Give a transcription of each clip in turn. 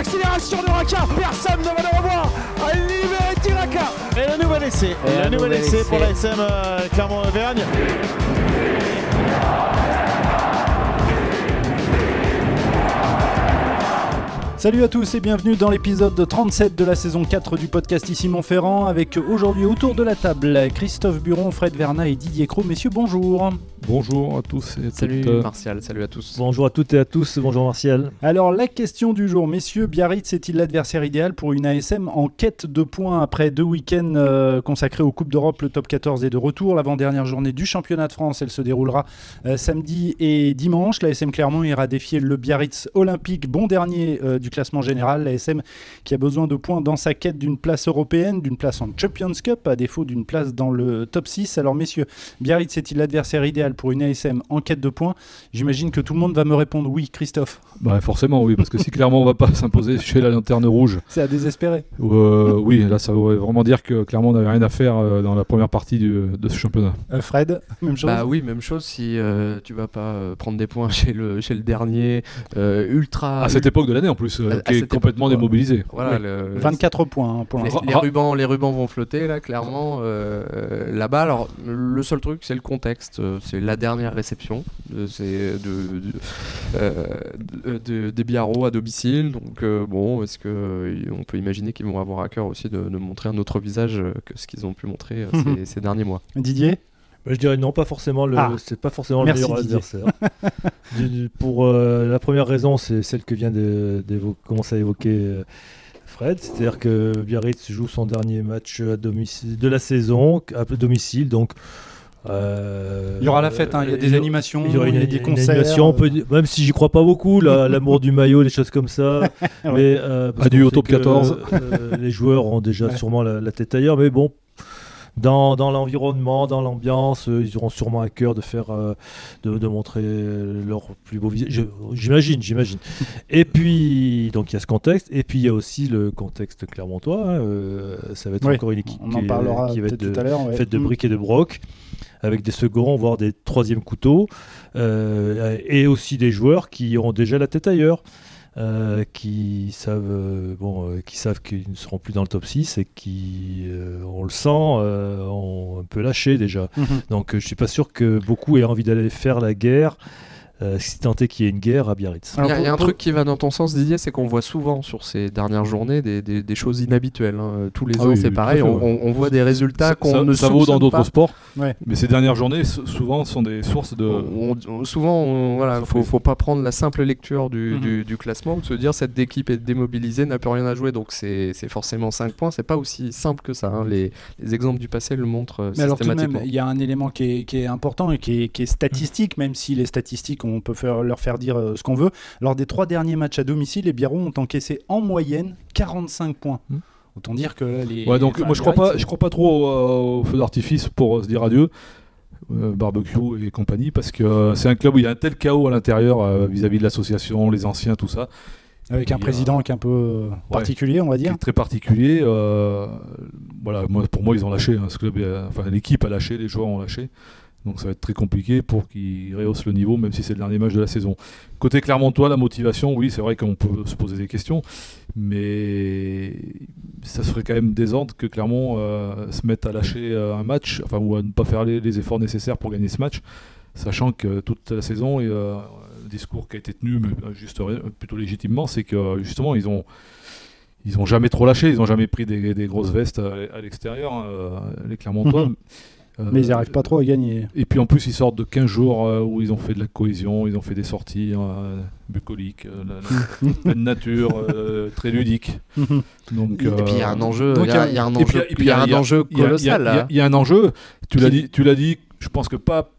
l'accélération de Raka. Personne ne va le revoir. À libérer Raka. Et le nouvel essai. Et le nouvel essai pour la SM euh, Clermont-Auvergne. Salut à tous et bienvenue dans l'épisode 37 de la saison 4 du podcast Ici Montferrand avec aujourd'hui autour de la table Christophe Buron, Fred Verna et Didier Cros. Messieurs, bonjour. Bonjour à tous et à Salut toutes. Martial, salut à tous. Bonjour à toutes et à tous, bonjour Martial. Alors la question du jour, messieurs, Biarritz est-il l'adversaire idéal pour une ASM en quête de points après deux week-ends euh, consacrés aux Coupes d'Europe Le top 14 est de retour. L'avant-dernière journée du championnat de France, elle se déroulera euh, samedi et dimanche. L'ASM Clermont ira défier le Biarritz Olympique, bon dernier euh, du classement général. L'ASM qui a besoin de points dans sa quête d'une place européenne, d'une place en Champions Cup, à défaut d'une place dans le top 6. Alors messieurs, Biarritz est-il l'adversaire idéal pour une ASM en quête de points? J'imagine que tout le monde va me répondre oui, Christophe. Bah, forcément, oui, parce que si clairement on va pas s'imposer chez la lanterne rouge, C'est à désespérer. euh, oui, là ça voudrait vraiment dire que clairement on n'avait rien à faire euh, dans la première partie du- de ce championnat. Euh, Fred, même chose Bah oui, même chose si euh, tu vas pas euh, prendre des points chez le, chez le dernier euh, ultra. À cette époque de l'année en plus, euh, À- à qui est complètement époque, démobilisé. Voilà, Oui. le- 24 points hein, pour les, l'instant. les rubans, les rubans vont flotter là, clairement. euh, Là-bas, alors le seul truc, c'est le contexte. C'est la dernière réception. C'est de, de, euh, de- de- des Biarros à domicile. Donc euh, bon, est-ce que euh, on peut imaginer qu'ils vont avoir à cœur aussi de, de montrer un autre visage que ce qu'ils ont pu montrer ces, ces derniers mois? Didier? Bah, je dirais non, pas forcément le, Ah. c'est pas forcément Merci, le meilleur Didier. adversaire. Du- du- pour euh, la première raison, c'est celle que vient de, commencer à évoquer euh, Fred, c'est-à-dire que Biarritz joue son dernier match à domicile de la saison à domicile, donc. euh, Il y aura la fête, hein, il y a des animations, il y aura une, des concerts. animation, on peut dire- même si j'y crois pas beaucoup, la- l'amour du maillot, les choses comme ça. mais, euh, parce qu'on au top sait que, 14. euh, les joueurs ont déjà Ouais. sûrement la, la tête ailleurs, mais bon. Dans, dans l'environnement, dans l'ambiance, euh, ils auront sûrement à cœur de faire, euh, de, de montrer leur plus beau visage. J'imagine, j'imagine. et puis, donc il y a ce contexte, et puis il y a aussi le contexte clermontois. hein, euh, ça va être Oui, encore une équipe On qui, va être de, tout à l'heure. ouais. faite de Mm. briques et de broc, avec des seconds, voire des troisièmes couteaux, euh, et aussi des joueurs qui ont déjà la tête ailleurs, euh, qui savent, euh, bon, euh, qui savent qu'ils ne seront plus dans le top 6 et qui, euh, on le sent, euh, ont un peu lâché déjà. Mhm. Donc je suis pas sûr que beaucoup aient envie d'aller faire la guerre, euh, si tant est qu'il y ait une guerre à Biarritz. Alors, Il y a, il y a un truc qui va dans ton sens, Didier, c'est qu'on voit souvent sur ces dernières journées des, des- des choses inhabituelles. hein. Tous les Ah ans, oui, c'est pareil. fait, on, ouais. on- on voit des résultats qu'on ne ça vaut dans d'autres sports, Ouais. mais ces dernières journées, sou- souvent, sont des sources de. On- on- souvent, on- voilà, faut, pas prendre la simple lecture du, Mhm. du- du classement ou de se dire cette équipe est démobilisée, n'a plus rien à jouer, donc c'est c'est forcément 5 points. C'est pas aussi simple que ça. hein. Les, les exemples du passé le montrent euh, Mais alors tout de même, systématiquement. il y a un élément qui est, qui est important et qui est, qui est statistique, même si les statistiques, on peut faire, leur faire dire euh, ce qu'on veut. Lors des trois derniers matchs à domicile, les Biarros ont encaissé en moyenne 45 points. Hmm. Autant dire que là, les... Ouais, donc moi je crois pas, je crois pas trop au, au feu d'artifice pour euh, se dire adieu. euh, barbecue et compagnie parce que euh, c'est un club où il y a un tel chaos à l'intérieur euh, vis-à-vis de l'association, les anciens, tout ça, Avec un président qui est un peu euh, particulier, on va qui dire. est très particulier. euh, voilà, moi, pour moi ils ont lâché, hein, ce club, euh, enfin l'équipe a lâché, les joueurs ont lâché. Donc ça va être très compliqué pour qu'ils rehaussent le niveau, même si c'est le dernier match de la saison. Côté Clermontois, la motivation, oui, c'est vrai qu'on peut se poser des questions, mais ça serait quand même désordre que Clermont euh, se mette à lâcher euh, un match, enfin ou à ne pas faire les, efforts nécessaires pour gagner ce match, sachant que toute la saison, et, euh, le discours qui a été tenu, mais euh, juste, plutôt légitimement, c'est que justement ils ont ils ont jamais trop lâché, ils ont jamais pris des, grosses vestes à, l'extérieur, euh, les Clermontois. Mhm. Euh, Mais ils n'arrivent pas trop à gagner. et puis en plus, ils sortent de 15 jours euh, où ils ont fait de la cohésion, ils ont fait des sorties euh, bucoliques, euh, la- nature, euh, très ludiques. Donc, Et puis il y a euh, un enjeu, donc il y a, il y a un enjeu, et puis il y a un il y a- enjeu colossal. il y a- là. Il y, a un enjeu, tu l'as dit, tu l'as dit, je pense que pas,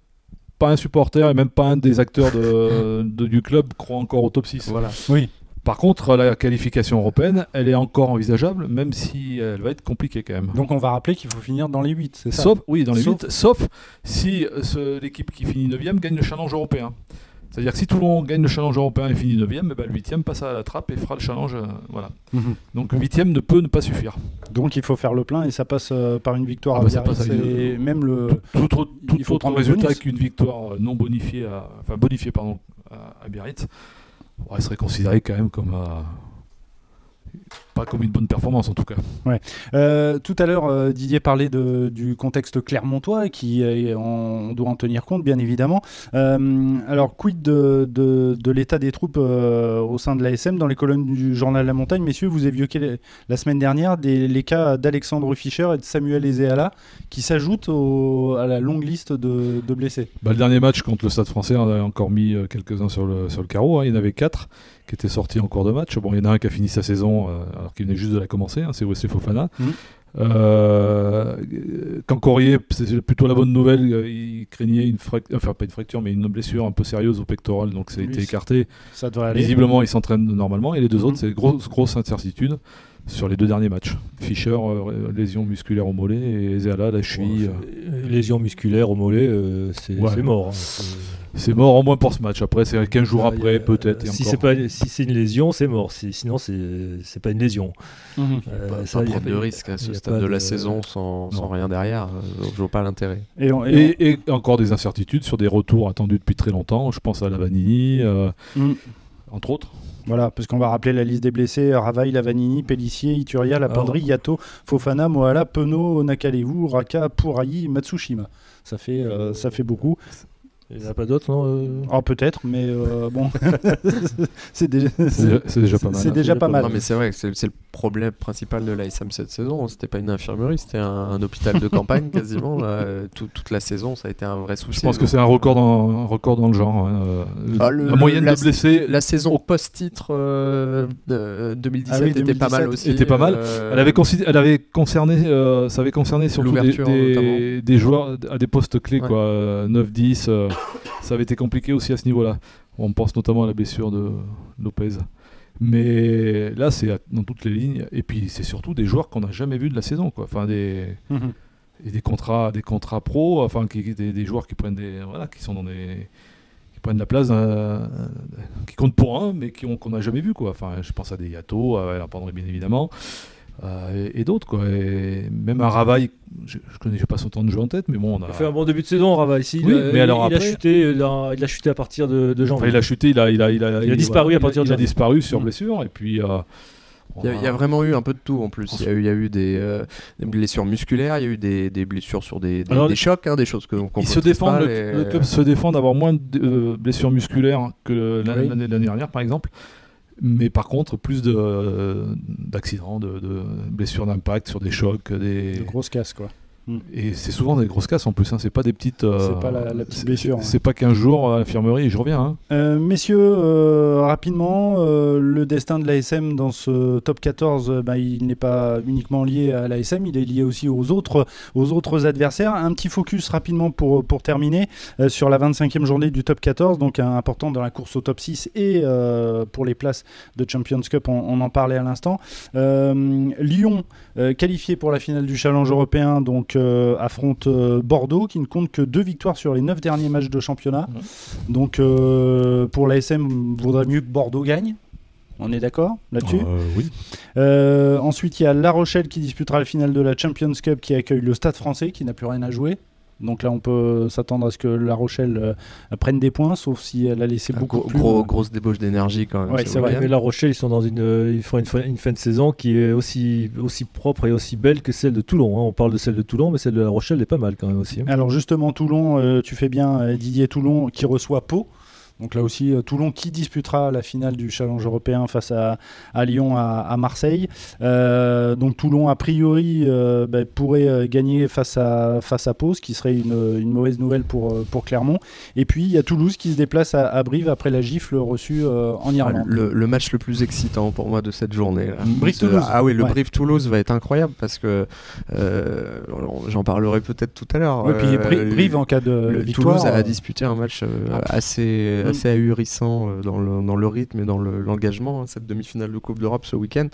pas un supporter et même pas un des acteurs de, de- du club croit encore au top 6. Voilà. Oui. Par contre, la qualification européenne, elle est encore envisageable, même si elle va être compliquée quand même. Donc on va rappeler qu'il faut finir dans les 8, c'est ça? Sauf, oui, dans les Sauf- 8, sauf si euh, l'équipe qui finit 9ème gagne le challenge européen. C'est-à-dire que si Toulon gagne le challenge européen et finit 9ème, eh ben, le 8ème passe à la trappe et fera le challenge. euh, voilà. Mhm. Donc 8ème ne peut ne pas suffire. Donc il faut faire le plein et ça passe euh, par une victoire Ah à bah, Biarritz et le- même le... Tout, tout Il faut autre résultat qu'une victoire euh, non bonifiée, à, enfin bonifiée pardon, à, à Biarritz, elle serait considérée quand même comme euh, pas comme une bonne performance en tout cas. Euh, tout à l'heure, euh, Didier parlait de, du contexte clermontois, qui euh, on doit en tenir compte, bien évidemment. Euh, alors, quid de, de, de l'état des troupes au sein de l'ASM Dans les colonnes du journal La Montagne, messieurs, vous évoquez les- la semaine dernière des, les cas d'Alexandre Fischer et de Samuel Ezeala, qui s'ajoutent à la longue liste de, de blessés. Bah, le dernier match contre le Stade français, on a encore mis quelques-uns sur le, sur le carreau. hein. Il y en avait quatre qui étaient sortis en cours de match. Bon, il y en a un qui a fini sa saison euh, alors qu'il venait juste de la commencer, hein, c'est Wesley Fofana. Mhm. Euh, quand Corrier, c'est plutôt la bonne nouvelle, euh, il craignait une fracture, enfin pas une fracture, mais une blessure un peu sérieuse au pectoral, donc ça a Oui, été écarté. Ça devrait aller. Visiblement, il s'entraîne normalement. Et les deux Mhm. autres, c'est grosse, grosse incertitude sur les deux derniers matchs. Fischer, euh, lésion musculaire au mollet, et Zeala, la cheville. euh, Lésion musculaire au mollet, euh, c'est Ouais. c'est mort. hein. C'est- mort au moins pour ce match. Après, c'est 15 jours Ah, après, peut-être. Si c'est pas si c'est une lésion, c'est mort. Si- Sinon, c'est c'est pas une lésion. Mhm. Euh, Pas, ça, pas y a prendre de risque à ce stade de la saison sans, sans rien derrière. euh, Donc je vois pas l'intérêt. Et on- et Et, et encore des incertitudes sur des retours attendus depuis très longtemps. Je pense à la Vanini, euh, Mhm. entre autres. Voilà, parce qu'on va rappeler la liste des blessés Ravaille, Lavanini, Pellissier, Ituria, Lapandri, Yato, Fofana, Moala, Penaud, Nakalevu, Raka, Purayi, Matsushima. Ça fait, euh, ça fait beaucoup. Il n'y en a pas d'autres, non euh Oh, peut-être, mais euh, bon. c'est déjà, C'est pas mal. c'est hein. déjà pas mal. Non, mais c'est vrai que c'est le problème principal de l'ASM cette saison. C'était pas une infirmerie, c'était un, un hôpital de campagne quasiment. là. Tout- toute la saison, ça a été un vrai souci. Je pense que c'est un record dans, un record dans le genre. Euh, Ah, le- la moyenne la- de blessés, La saison post-titre euh, de 2017 Ah oui, était pas mal 2017 aussi. était pas mal. euh, elle avait, considé- elle avait concerné, euh, ça avait concerné surtout des, joueurs à des postes clés, Ouais. quoi, euh, 9-10. Ça avait été compliqué aussi à ce niveau-là. On pense notamment à la blessure de Lopez. Mais là, c'est dans toutes les lignes. Et puis, c'est surtout des joueurs qu'on n'a jamais vus de la saison. Quoi. Enfin, des, Mhm. et des contrats, des contrats pro, enfin, qui, des, des joueurs qui prennent des, voilà, qui sont dans des, qui prennent la place, qui comptent pour un, mais qui ont- qu'on n'a jamais vu, quoi. Enfin, je pense à des Yato, à la Pandré, bien évidemment, euh, et, et d'autres, quoi. Et même à Ravaille, je, je connais, pas son temps de jeu en tête, mais bon, on a. Il a fait un bon début de saison, Rava ici. Oui, Il a- mais alors il, a chuté, euh, dans- il a chuté à partir de, de Enfin, janvier. il a chuté, il a, il a, il a, Il a disparu à partir il de a janvier. disparu sur Mm. blessure, et puis. euh, on Il y, a, il y a vraiment eu un peu de tout en plus. Il y a eu, il y a eu des, euh, des blessures musculaires, il y a eu des, des blessures sur des, des, Alors, des chocs, hein, des choses que qu'on se pas, le, les- le club se défend d'avoir moins de euh, blessures musculaires que l'année Oui. l'année- l'année dernière, par exemple. Mais par contre, plus de, euh, d'accidents, de, blessures d'impact sur des chocs. Des... De grosses casses, quoi. Et c'est souvent des grosses casses en plus. Hein. C'est pas des petites. euh, C'est pas la- la petite c'est- blessure, hein. Pas 15 jours à l'infirmerie et je reviens. hein. Euh, messieurs, euh, rapidement, euh, le destin de l'ASM dans ce top 14, euh, bah, il n'est pas uniquement lié à l'ASM, il est lié aussi aux autres, aux autres adversaires. Un petit focus rapidement pour, pour terminer sur la 25e journée du top 14, donc important dans la course au top 6 et pour les places de Champions Cup, on, on en parlait à l'instant. Lyon, qualifié pour la finale du Challenge européen, donc euh, affronte euh, Bordeaux, qui ne compte que deux victoires sur les neuf derniers matchs de championnat. Donc euh, pour l'ASM, vaudrait mieux que Bordeaux gagne. On est d'accord là-dessus Euh, oui. Euh, Ensuite, il y a La Rochelle qui disputera la finale de la Champions Cup qui accueille le Stade français qui n'a plus rien à jouer. Donc là, on peut s'attendre à ce que La Rochelle euh, prenne des points, sauf si elle a laissé un beaucoup gros, plus. gros- grosse débauche d'énergie quand même. Ouais, ce c'est vrai. Mais La Rochelle, ils sont dans une, euh, ils font une, fin- une fin de saison qui est aussi, aussi propre et aussi belle que celle de Toulon. hein. On parle de celle de Toulon, mais celle de La Rochelle est pas mal quand même aussi. hein. Alors justement, Toulon, euh, tu fais bien, euh, Didier Toulon qui reçoit Pau. Donc là aussi, euh, Toulon qui disputera la finale du Challenge européen face à, à Lyon, à, à Marseille. Euh, donc Toulon, a priori, euh, bah, pourrait gagner face à, face à Pau, ce qui serait une, une mauvaise nouvelle pour, pour Clermont. Et puis, il y a Toulouse qui se déplace à, à Brive après la gifle reçue euh, en Irlande. le, le match le plus excitant pour moi de cette journée. Brive-Toulouse. Ah oui, le Ouais. Brive-Toulouse va être incroyable parce que j'en parlerai peut-être tout à l'heure. Ouais, puis Bri- Brive, en cas de le victoire. Toulouse a disputé un match assez. Assez ahurissant euh, dans le, dans le rythme et dans le- l'engagement, hein, cette demi-finale de Coupe d'Europe ce week-end.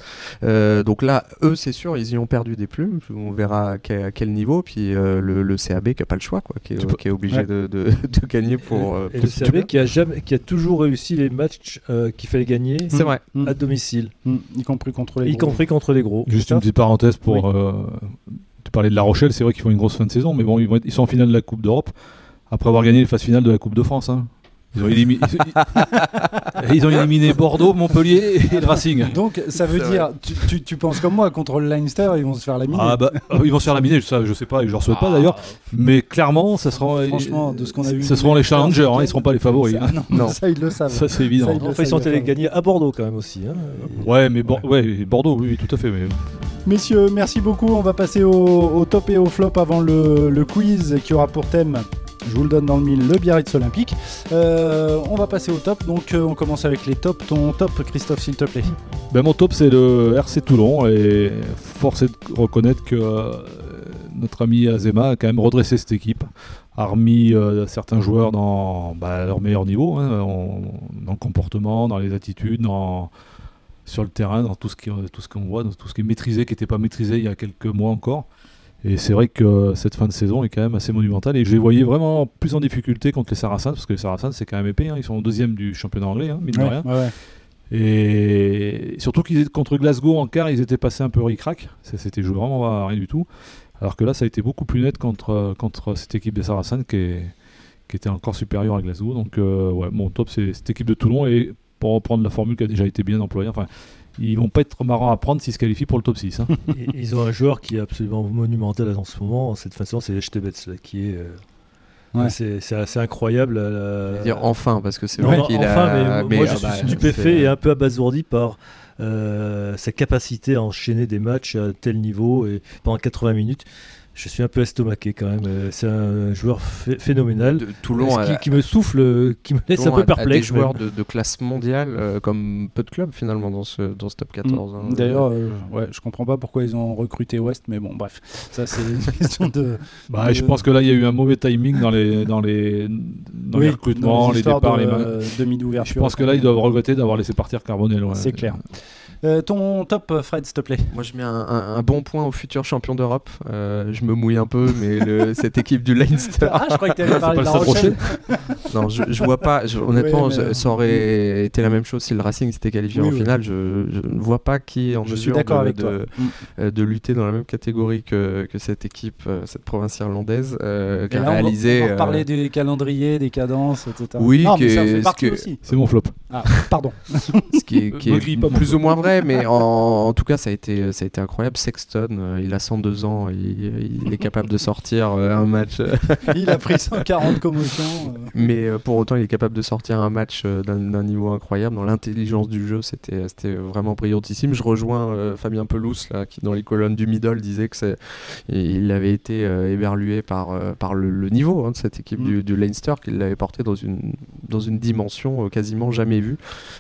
Euh, donc là, eux, c'est sûr, ils y ont perdu des plumes. On verra à quel, à quel niveau. Puis euh, le, le CAB qui n'a pas le choix, quoi, qui est, Tu peux- qui est obligé Ouais. de, de- de gagner pour. Et pour- le CAB qui a, jamais, qui a toujours réussi les matchs euh, qu'il fallait gagner C'est vrai. mm, à domicile, mm, y compris contre les y gros. compris contre les gros. Juste une petite parenthèse pour. euh, tu parlais de La Rochelle, c'est vrai qu'ils font une grosse fin de saison, mais bon, ils, vont être- ils sont en finale de la Coupe d'Europe après avoir gagné les phases finales de la Coupe de France. hein. Ils ont, éliminé, ils ont éliminé Bordeaux, Montpellier et le Racing. Donc ça veut dire, tu, tu- tu penses comme moi, contre le Leinster, ils vont se faire laminer. Ah bah, euh, ils vont se faire laminer, ça je sais pas, et je leur souhaite pas d'ailleurs. Mais clairement, ça sera, Franchement, de ce qu'on a vu. ce seront les challengers, hein, ils seront pas les favoris. Ça, hein. non, Non. ça ils le savent. Ça c'est évident. Ça, ils Enfin, ils sont allés gagner à Bordeaux quand même aussi. hein. Ouais, mais ouais, Bordeaux, oui, oui, tout à fait. Mais... Messieurs, merci beaucoup. On va passer au, au top et au flop avant le, le quiz qui aura pour thème, je vous le donne dans le mille, le Biarritz Olympique. Euh, on va passer au top. Donc euh, on commence avec les tops. Ton top, Christophe, s'il te plaît. Ben, mon top c'est le RC Toulon et force est de reconnaître que euh, notre ami Azema a quand même redressé cette équipe, a remis certains joueurs dans bah, leur meilleur niveau, hein, dans le comportement, dans les attitudes, sur le terrain, dans tout ce qui- tout ce qu'on voit, dans tout ce qui est maîtrisé, qui n'était pas maîtrisé il y a quelques mois encore. Et c'est vrai que cette fin de saison est quand même assez monumentale et je les voyais vraiment plus en difficulté contre les Saracens parce que les Saracens c'est quand même épais, hein, ils sont deuxième du championnat anglais, hein, mine de Ouais, rien. ouais. Et surtout qu'ils étaient contre Glasgow en quart, ils étaient passés un peu ric-rac. Joué vraiment à rien du tout. Alors que là, ça a été beaucoup plus net contre, contre cette équipe des Saracens qui, est- qui était encore supérieure à Glasgow. Donc, euh, ouais, mon top, c'est cette équipe de Toulon. Et pour reprendre la formule qui a déjà été bien employée, enfin, ils vont pas être marrants à prendre s'ils se qualifient pour le top 6. hein. Ils ont un joueur qui est absolument monumental en ce moment. Cette façon, c'est Stebets là, qui est. euh, Ouais. C'est assez incroyable. veux dire enfin, parce que c'est vrai qu'il enfin, a. mais, moi ah je bah, suis stupéfait c'est- et un peu abasourdi par euh, sa capacité à enchaîner des matchs à tel niveau et pendant 80 minutes. Je suis un peu estomaqué quand même. Euh, C'est un joueur phé- phénoménal. de- Toulon qui, qui me souffle, euh, qui me laisse Toulon un peu a- a des perplexe. joueurs de, de classe mondiale, euh, comme peu de clubs finalement dans ce, dans ce top 14. hein. Mm. D'ailleurs, euh, ouais, je comprends pas pourquoi ils ont recruté West, mais bon, bref, ça c'est une question de. Bah, Je de- pense que là, il y a eu un mauvais timing dans les, dans les, dans les Oui, recrutements, dans les départs, de, les euh, demi d'ouverture. Je pense que là, ils doivent regretter d'avoir laissé partir Carbonel. ouais. C'est clair. Euh, ton top, Fred, s'il te plaît. Moi, je mets un, un- un bon point au futur champion d'Europe. Euh, je me mouille un peu, mais le- cette équipe du Leinster. Ah, je crois que tu allais parler pas de la Rochelle. non, je, je vois pas. je- honnêtement, Oui, je- ça aurait été la même chose si le Racing s'était qualifié Oui, en oui. finale. Je, ne vois pas qui est en mesure d'accord de, avec de-. Mm. euh, de lutter dans la même catégorie que, que cette équipe, euh, cette province irlandaise, euh, qui Et a là, on va- réalisé. On va euh, parler des calendriers, des cadences, etc. Oui. C'est mon flop. Ah, pardon. ce qui est, qui est plus flop. ou moins vrai, mais en, en tout cas, ça a été, ça a été incroyable. Sexton, euh, il a 102 ans, il, il est capable de sortir euh, un match, euh, Il a pris 140 commotions. mais pour autant, il est capable de sortir un match d'un niveau incroyable. Dans l'intelligence du jeu, c'était vraiment brillantissime. Je rejoins Fabien Pelouse, là, qui dans les colonnes du middle disait que c'est, il avait été éberlué par, par le, le niveau hein, de cette équipe Mm. du, du Leinster, qu'il l'avait porté dans une, dans une dimension quasiment jamais vue.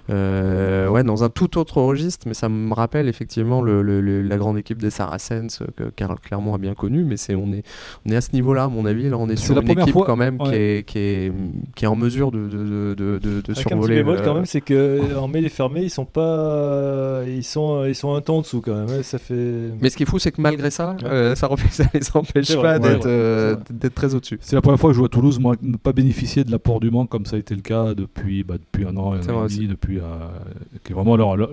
Euh, ouais, dans un tout autre registre, mais ça me rappelle effectivement le, le- le- la grande équipe des Saracens euh, que Karl Clermont a bien connu, mais c'est on est on est à ce niveau-là, à mon avis. Là, on est sur une équipe fois- quand même qui, ouais. est, qui, est, qui est en mesure de, de, de, de, de- survoler. bémol euh, quand même, c'est que en mêlée fermée, ils sont pas, ils sont, ils sont un temps en dessous quand même. Ça fait. Mais ce qui est fou, c'est que malgré ça, euh, ça, ça les empêche pas d'être ouais, euh, très au-dessus. C'est la première fois que je joue à Toulouse, moi, ne pas bénéficier de l'apport du Mans comme ça a été le cas depuis, bah, depuis un an et C'est vrai demi, depuis, euh, qui est vraiment leur- leur-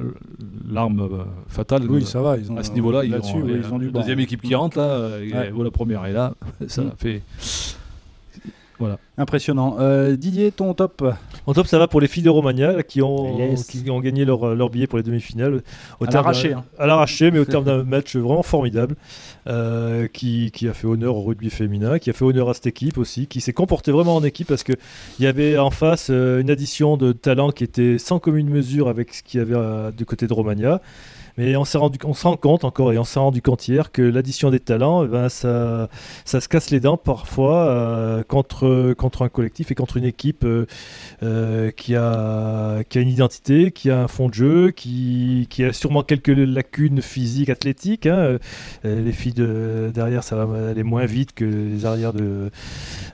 l'arme euh, fatale. Oui, ça va. Ils ont, à ce niveau-là, ils, ont, oui, ils ont du banc. deuxième équipe qui rentre là, Ouais. et vaut la première. Et là, ça Mm. a fait. Impressionnant. Euh, Didier, ton top En top, ça va pour les filles de Romagna qui ont, Yes. qui ont gagné leur, leur billet pour les demi-finales. Au À terme l'arraché, d'un- hein. À l'arraché, mais au terme d'un match vraiment formidable euh, qui, qui a fait honneur au rugby féminin, qui a fait honneur à cette équipe aussi, qui s'est comporté vraiment en équipe parce qu'il y avait en face euh, une addition de talents qui était sans commune mesure avec ce qu'il y avait euh, du côté de Romagna. Mais on s'est rendu, on se compte encore et on s'est rendu compte hier que l'addition des talents, eh ben, ça, ça se casse les dents parfois euh, contre, contre un collectif et contre une équipe euh, euh, qui, a, qui a une identité, qui a un fond de jeu, qui, qui a sûrement quelques lacunes physiques, athlétiques. hein. Les filles de, derrière, ça va aller moins vite que les arrières de,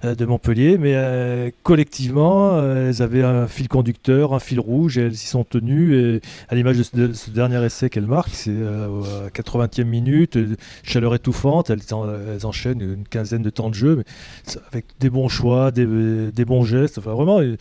de Montpellier, mais collectivement, elles avaient un fil conducteur, un fil rouge, et elles s'y sont tenues. Et à l'image de ce dernier essai qu'elles marquent, c'est euh, à 80e minute, euh, chaleur étouffante, elles, en- enchaînent une quinzaine de temps de jeu, mais avec des bons choix, des, des bons gestes, vraiment. euh,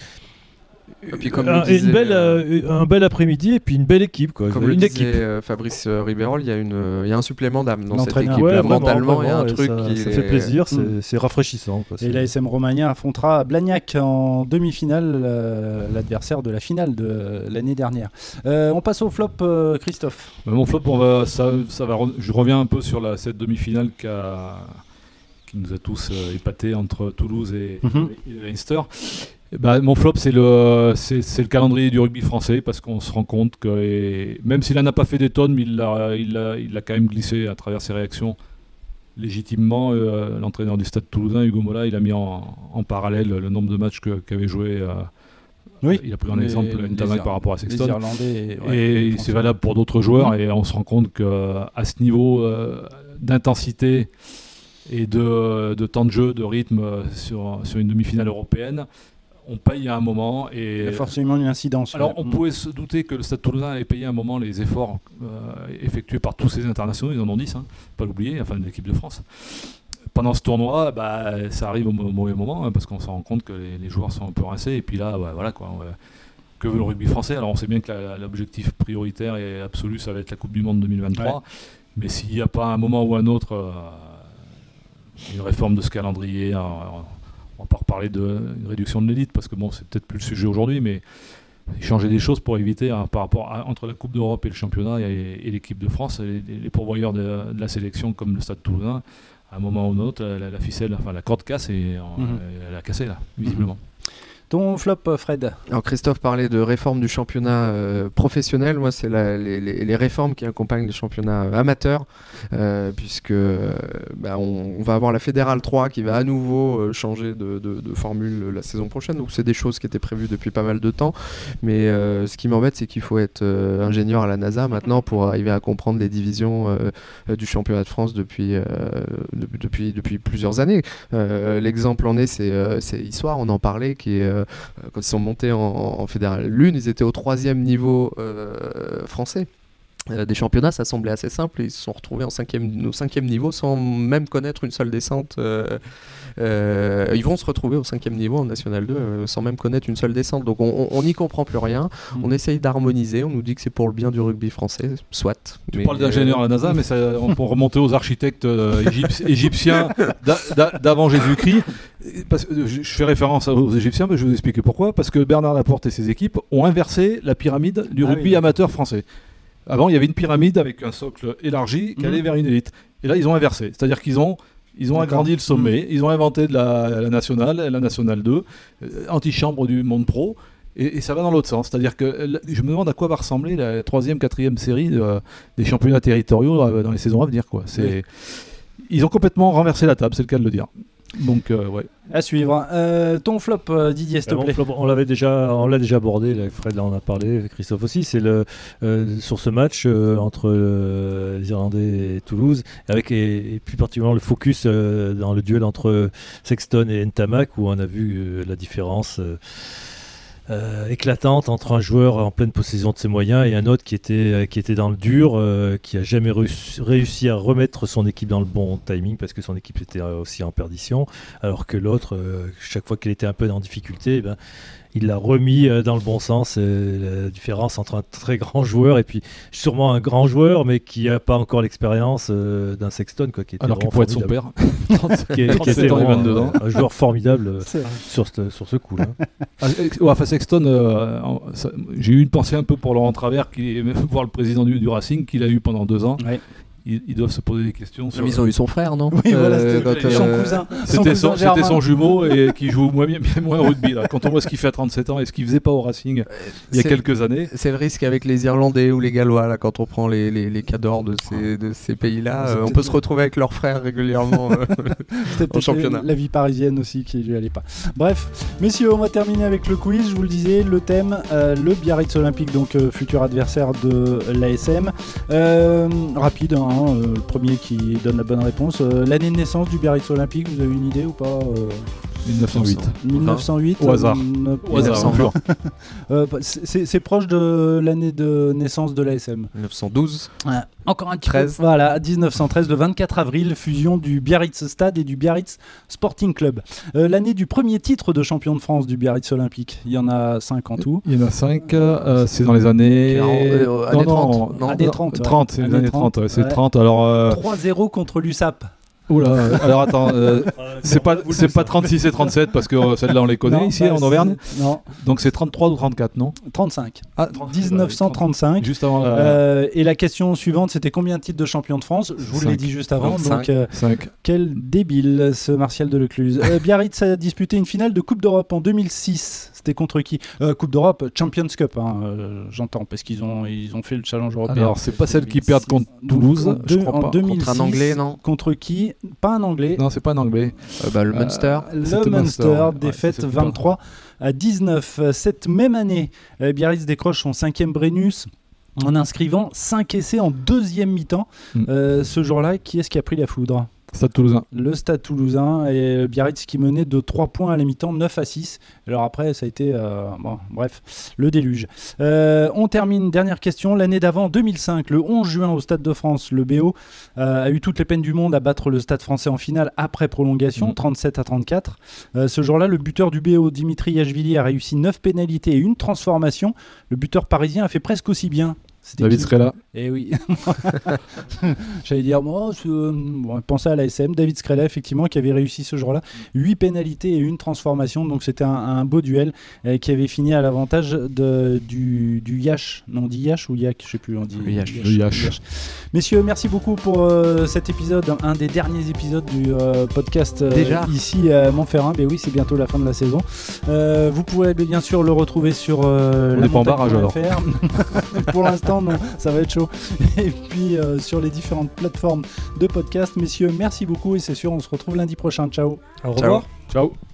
Et puis comme un, le disait, une belle, euh, euh, un bel après-midi et puis une belle équipe. Quoi. Comme une le disait équipe. euh, Fabrice Ribérol, il y, a une, il y a un supplément d'âme dans cette équipe. Ouais, mentalement, il y a un truc ça, qui ça est- fait plaisir, c'est Mm. c'est rafraîchissant. quoi. Et l'ASM Romagna affrontera Blagnac en demi-finale, euh, l'adversaire de la finale de l'année dernière. Euh, on passe au flop, euh, Christophe. Bah, mon flop, on va, ça, ça va, je reviens un peu sur la, cette demi-finale qui, a- qui nous a tous euh, épatés entre Toulouse et, Mhm. et Leinster. Bah, mon flop, c'est le, c'est, c'est le calendrier du rugby français parce qu'on se rend compte que, et même s'il n'en a pas fait des tonnes, mais il l'a, il, l'a- il l'a quand même glissé à travers ses réactions légitimement. euh, l'entraîneur du stade toulousain, Hugo Mola, il a mis en, en parallèle le nombre de matchs que, qu'avait joué. euh, Oui. Il a pris en Les- exemple les Ntamak par rapport à Les Sexton. Irlandais. ouais, Et les c'est valable pour d'autres joueurs et on se rend compte qu'à ce niveau euh, d'intensité et de, de temps de jeu, de rythme sur, sur une demi-finale européenne, on paye à un moment. Il Et y a forcément une incidence. alors on pouvait se douter que le Stade Toulousain allait payer à un moment les efforts euh, effectués par tous ces internationaux, ils en ont 10, hein, pas l'oublier, enfin l'équipe de France. Pendant ce tournoi, bah, ça arrive au mau- mauvais moment hein, parce qu'on se rend compte que les, les joueurs sont un peu rincés et puis là, voilà quoi. Que veut le rugby français? Alors on sait bien que l'objectif prioritaire et absolu, ça va être la Coupe du Monde 2023. Ouais. Mais s'il n'y a pas un moment ou un autre euh, une réforme de ce calendrier, on va pas reparler d'une réduction de l'élite parce que bon, c'est peut-être plus le sujet aujourd'hui, mais changer des choses pour éviter hein, par rapport à- entre la Coupe d'Europe et le championnat et, et l'équipe de France, les, les pourvoyeurs de, de la sélection comme le Stade Toulousain, à un moment ou un autre, la, la ficelle, enfin la corde casse et Mhm. elle a cassé là, visiblement. Ton flop, euh, Fred. Alors Christophe parlait de réforme du championnat euh, professionnel. Moi, c'est les, réformes qui accompagnent les championnats euh, amateurs, euh, puisque bah, on, va avoir la fédérale 3 qui va à nouveau changer de, formule la saison prochaine. Donc c'est des choses qui étaient prévues depuis pas mal de temps. Mais ce qui m'embête, c'est qu'il faut être ingénieur à la NASA maintenant pour arriver à comprendre les divisions du championnat de France depuis, de- depuis, depuis plusieurs années. L'exemple en est, c'est Histoire, on en parlait, qui est, quand ils sont montés en, en fédéral l'une, ils étaient au troisième niveau euh, français. Euh, des championnats, ça semblait assez simple. Ils se sont retrouvés en cinquième, au cinquième niveau sans même connaître une seule descente. euh, euh, ils vont se retrouver au cinquième niveau en National 2 euh, sans même connaître une seule descente. Donc on- n'y comprend plus rien. Mm. On essaye d'harmoniser. On nous dit que c'est pour le bien du rugby français. Soit. Tu Mais, parles d'ingénieur à la NASA, mais ça, on peut remonter aux architectes égypti- égyptiens d'a- d'a- d'avant Jésus-Christ. Parce que je fais référence aux Égyptiens, mais je vais vous expliquer pourquoi. Parce que Bernard Laporte et ses équipes ont inversé la pyramide du Ah rugby oui. amateur français. Avant, il y avait une pyramide avec un socle élargi qui Mhm. allait vers une élite. Et là, ils ont inversé. C'est-à-dire qu'ils ont, ils ont agrandi le sommet, ils ont inventé de la, la nationale, la nationale 2, euh, antichambre du monde pro. Et, et ça va dans l'autre sens. C'est-à-dire que euh, je me demande à quoi va ressembler la troisième, quatrième série de- des championnats territoriaux euh, dans les saisons à venir. Quoi. C'est, Ils ont complètement renversé la table, c'est le cas de le dire. Donc, euh, ouais. À suivre. Euh, ton flop, euh, Didier, s'il te Ah plaît. Flop, on l'avait déjà, on l'a déjà abordé. là, Fred en a parlé, Christophe aussi. C'est le euh, sur ce match euh, entre euh, les Irlandais et Toulouse, avec et, et plus particulièrement le focus euh, dans le duel entre Sexton et Ntamak, où on a vu euh, la différence. Euh, éclatante entre un joueur en pleine possession de ses moyens et un autre qui était, euh, qui était dans le dur, euh, qui a jamais réussi, à remettre son équipe dans le bon timing parce que son équipe était aussi en perdition, alors que l'autre, chaque fois qu'elle était un peu en difficulté, eh ben, il l'a remis euh, dans le bon sens. euh, la différence entre un très grand joueur et puis sûrement un grand joueur, mais qui n'a pas encore l'expérience euh, d'un Sexton, quoi, qui était Alors qu'il pourrait être son père. Qui, est- qui 37 était ans et vraiment 22 ans. un, un joueur formidable sur ce, sur ce coup-là. Ah, ex- ouais, enfin, Sexton, euh, j'ai eu une pensée un peu pour Laurent Travers, qui est voir le président du, du Racing, qu'il a eu pendant deux ans. Ouais. Ils, ils doivent se poser des questions. sur- Ils ont eu son frère, non Oui, voilà, Euh, c'était son euh, cousin. C'était son, cousin c'était son jumeau et qui joue moins bien, bien moins au rugby. Là. Quand on voit ce qu'il fait à 37 ans et ce qu'il faisait pas au Racing il y a quelques années. C'est le risque avec les Irlandais ou les Gallois, là, quand on prend les, les, les cadors de ces, de ces pays-là. Euh, on peut se retrouver avec leurs frères régulièrement. euh. Peut-être championnat. La, la vie parisienne aussi qui lui allait pas. Bref, messieurs, on va terminer avec le quiz. Je vous le disais, le thème, euh, le Biarritz Olympique, donc euh, futur adversaire de l'ASM. Euh, rapide, hein, euh, le premier qui donne la bonne réponse. Euh, L'année de naissance du Biarritz Olympique, vous avez une idée ou pas euh, 1908. 1908. Au hasard. euh, Au hasard, 1920. euh, c'est c'est proche de l'année de naissance de l'ASM. 1912. Encore un petit 13. peu. Voilà, 1913, le 24 avril, fusion du Biarritz Stade et du Biarritz Sporting Club. Euh, l'année du premier titre de champion de France du Biarritz Olympique. Il y en a 5 en tout. Il y en a 5, c'est dans les années. Euh, années 30, non non, Années 30, ouais. 30, c'est les Années années 30, 30, ouais, c'est ouais. 30. Alors, euh, 3-0 contre l'USAP. Oula, euh, alors attends, euh, c'est pas, c'est pas 36 et 37 parce que euh, celles-là on les connaît Non, ici bah, en Auvergne. Non, Donc c'est 33 ou 34, non? 35. Ah, 1935. Juste avant la. Euh, et la question suivante, c'était combien de titres de champion de France? Je vous l'ai Cinq. dit juste avant. Cinq. Donc, euh, 5. quel débile ce Martial de Lecluse. Euh, Biarritz a disputé une finale de Coupe d'Europe en 2006. C'était contre qui? Euh, Coupe d'Europe, Champions Cup, hein, euh, j'entends, parce qu'ils ont, ils ont fait le challenge européen. Alors, c'est pas celle qui perdent contre Toulouse, en je crois en pas. 2006, Contre un Anglais, non? Contre qui? Pas un Anglais. Non, c'est pas un anglais. Euh, bah, le Euh, Munster. Le Munster, Munster, ouais. défaite Ouais, c'est super. 23 à 19. Cette même année, euh, Biarritz décroche son cinquième Brennus en inscrivant 5 essais en deuxième mi-temps. Mm. Euh, ce jour-là, qui est-ce qui a pris la foudre? Stade Toulousain. Le Stade Toulousain et Biarritz qui menait de 3 points à la mi-temps, 9 à 6. Alors après, ça a été, euh, bon, bref, le déluge. Euh, on termine, dernière question. L'année d'avant, 2005, le 11 juin au Stade de France, le BO euh, a eu toutes les peines du monde à battre le Stade français en finale après prolongation, Mhm. 37 à 34. Euh, ce jour-là, le buteur du BO, Dimitri Yachvili, a réussi 9 pénalités et une transformation. Le buteur parisien a fait presque aussi bien. David Skrela. eh oui. J'allais dire, bon, c'est- bon, pensez à l'ASM, David Skrela, effectivement, qui avait réussi ce jour-là. 8 pénalités et une transformation, donc c'était un, un beau duel euh, qui avait fini à l'avantage du, du Yash. Non, on dit Yash ou Yak Je sais plus, on dit Le Yash. Le Yash. Messieurs, merci beaucoup pour euh, cet épisode, un des derniers épisodes du euh, podcast euh, Déjà ici à Montferrand. Ben oui, c'est bientôt la fin de la saison. Euh, vous pourrez bien sûr le retrouver sur euh, On la est pas en barrage, alors. pour l'instant, non, ça va être chaud. Et puis euh, sur les différentes plateformes de podcast. Messieurs, merci beaucoup et c'est sûr, on se retrouve lundi prochain. Ciao. Au Ciao. revoir. Ciao.